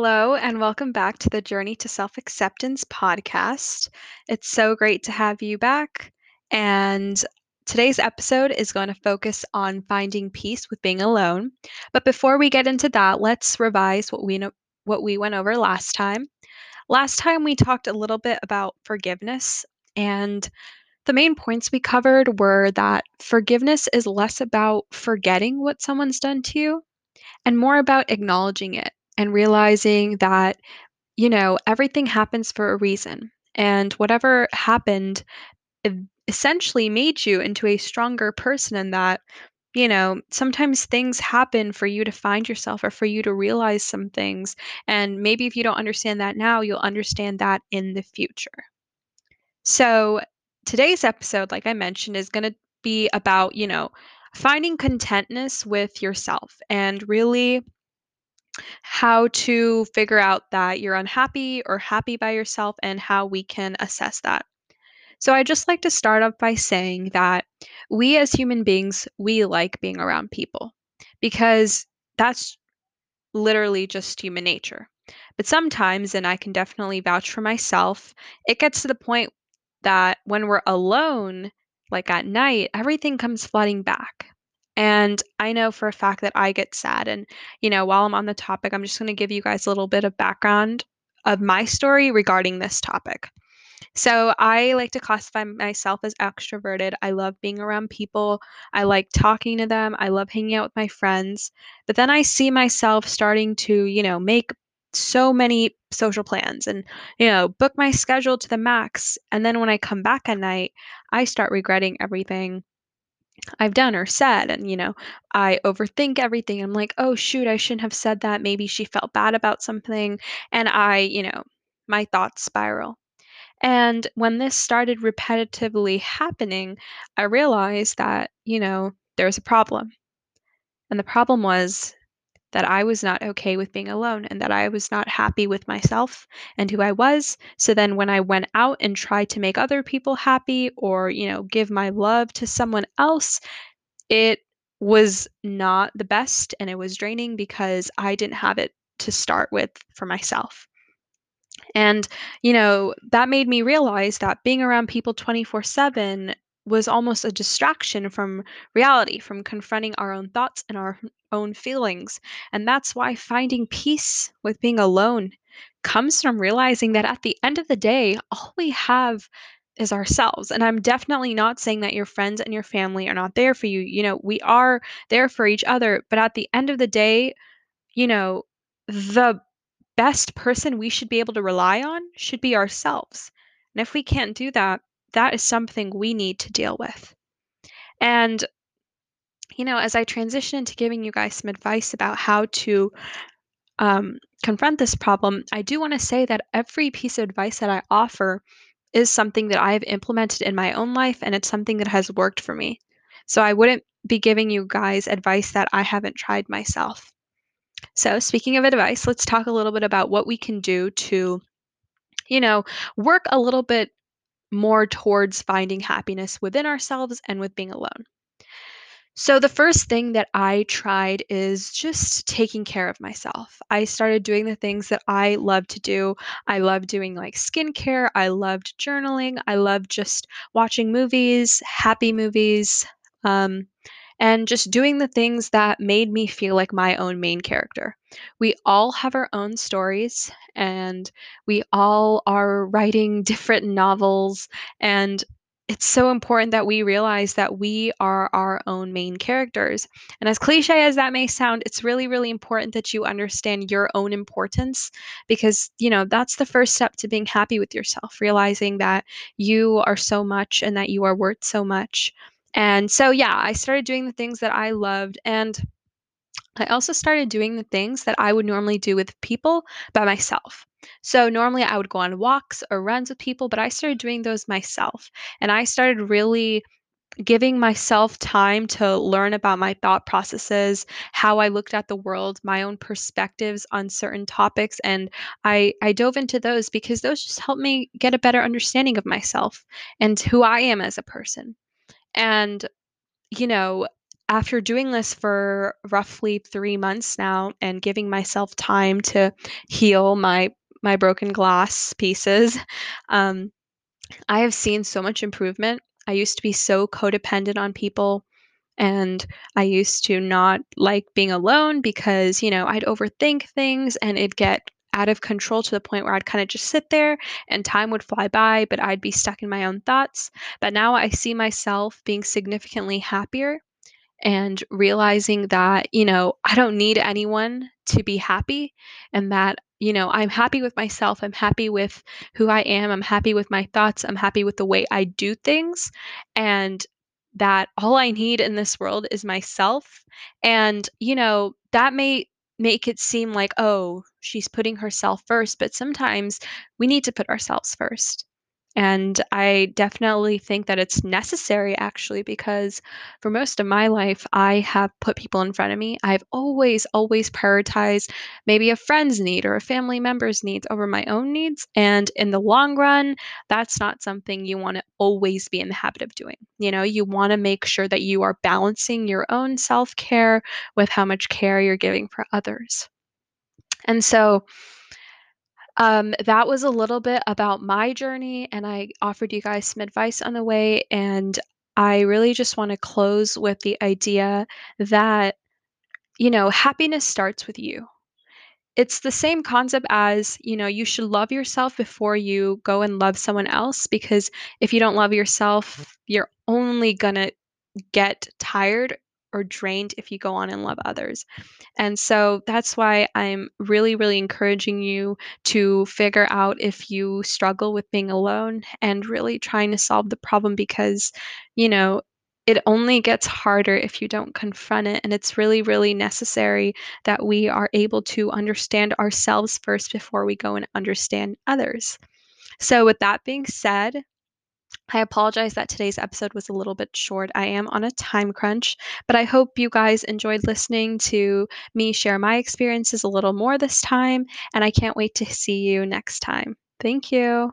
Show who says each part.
Speaker 1: and welcome back to the Journey to Self Acceptance podcast. It's so great to have you back. And today's episode is going to focus on finding peace with being alone. But before we get into that, let's revise what we know what we went over last time. Last time we talked a little bit about forgiveness and the main points we covered were that forgiveness is less about forgetting what someone's done to you and more about acknowledging it and realizing that, you know, everything happens for a reason. And whatever happened essentially made you into a stronger person, and that, you know, sometimes things happen for you to find yourself or for you to realize some things. And maybe if you don't understand that now, you'll understand that in the future. So, today's episode, like I mentioned, is going to be about, you know, finding contentness with yourself and really how to figure out that you're unhappy or happy by yourself and how we can assess that. So I just like to start off by saying that we as human beings, we like being around people because that's literally just human nature. But sometimes, and I can definitely vouch for myself, it gets to the point that when we're alone, like at night, everything comes flooding back. And I know for a fact that I get sad. And, you know, while I'm on the topic, I'm just going to give you guys a little bit of background of my story regarding this topic. So, I like to classify myself as extroverted. I love being around people. I like talking to them. I love hanging out with my friends. But then I see myself starting to, you know, make so many social plans and, you know, book my schedule to the max. And then when I come back at night, I start regretting everything I've done or said. And, you know, I overthink everything. I'm like, oh, shoot, I shouldn't have said that. Maybe she felt bad about something. And I, you know, my thoughts spiral. And when this started repetitively happening, I realized that, you know, there was a problem. And the problem was that I was not okay with being alone and that I was not happy with myself and who I was. So then when I went out and tried to make other people happy or, you know, give my love to someone else, it was not the best and it was draining because I didn't have it to start with for myself. And, you know, that made me realize that being around people 24 7 was almost a distraction from reality, from confronting our own thoughts and our own feelings. And that's why finding peace with being alone comes from realizing that at the end of the day, all we have is ourselves. And I'm definitely not saying that your friends and your family are not there for you. You know, we are there for each other. But at the end of the day, you know, the best person we should be able to rely on should be ourselves. And if we can't do that, that is something we need to deal with. And, you know, as I transition into giving you guys some advice about how to um, confront this problem, I do want to say that every piece of advice that I offer is something that I have implemented in my own life and it's something that has worked for me. So I wouldn't be giving you guys advice that I haven't tried myself. So, speaking of advice, let's talk a little bit about what we can do to, you know, work a little bit more towards finding happiness within ourselves and with being alone. So, the first thing that I tried is just taking care of myself. I started doing the things that I love to do. I love doing like skincare. I loved journaling. I loved just watching movies, happy movies. Um, and just doing the things that made me feel like my own main character. We all have our own stories, and we all are writing different novels, and it's so important that we realize that we are our own main characters. And as cliche as that may sound, it's really, really important that you understand your own importance because, you know, that's the first step to being happy with yourself, realizing that you are so much and that you are worth so much. And so, yeah, I started doing the things that I loved. And I also started doing the things that I would normally do with people by myself. So, normally I would go on walks or runs with people, but I started doing those myself. And I started really giving myself time to learn about my thought processes, how I looked at the world, my own perspectives on certain topics and I I dove into those because those just helped me get a better understanding of myself and who I am as a person. And, you know, after doing this for roughly 3 months now and giving myself time to heal my my broken glass pieces, um, I have seen so much improvement. I used to be so codependent on people, and I used to not like being alone because, you know, I'd overthink things and it'd get out of control to the point where I'd kinda just sit there and time would fly by, but I'd be stuck in my own thoughts. But now I see myself being significantly happier and realizing that, you know, I don't need anyone to be happy and that, you know, I'm happy with myself. I'm happy with who I am. I'm happy with my thoughts. I'm happy with the way I do things. And that all I need in this world is myself. And, you know, that may make it seem like, oh, she's putting herself first. But sometimes we need to put ourselves first. And I definitely think that it's necessary actually because for most of my life, I have put people in front of me. I've always, always prioritized maybe a friend's need or a family member's needs over my own needs. And in the long run, that's not something you want to always be in the habit of doing. You know, you want to make sure that you are balancing your own self care with how much care you're giving for others. And so, um, that was a little bit about my journey, and I offered you guys some advice on the way. And I really just want to close with the idea that, you know, happiness starts with you. It's the same concept as, you know, you should love yourself before you go and love someone else because if you don't love yourself, you're only going to get tired or drained if you go on and love others. And so that's why I'm really, really encouraging you to figure out if you struggle with being alone and really trying to solve the problem because, you know, it only gets harder if you don't confront it. And it's really, really necessary that we are able to understand ourselves first before we go and understand others. So, with that being said, I apologize that today's episode was a little bit short. I am on a time crunch, but I hope you guys enjoyed listening to me share my experiences a little more this time, and I can't wait to see you next time. Thank you.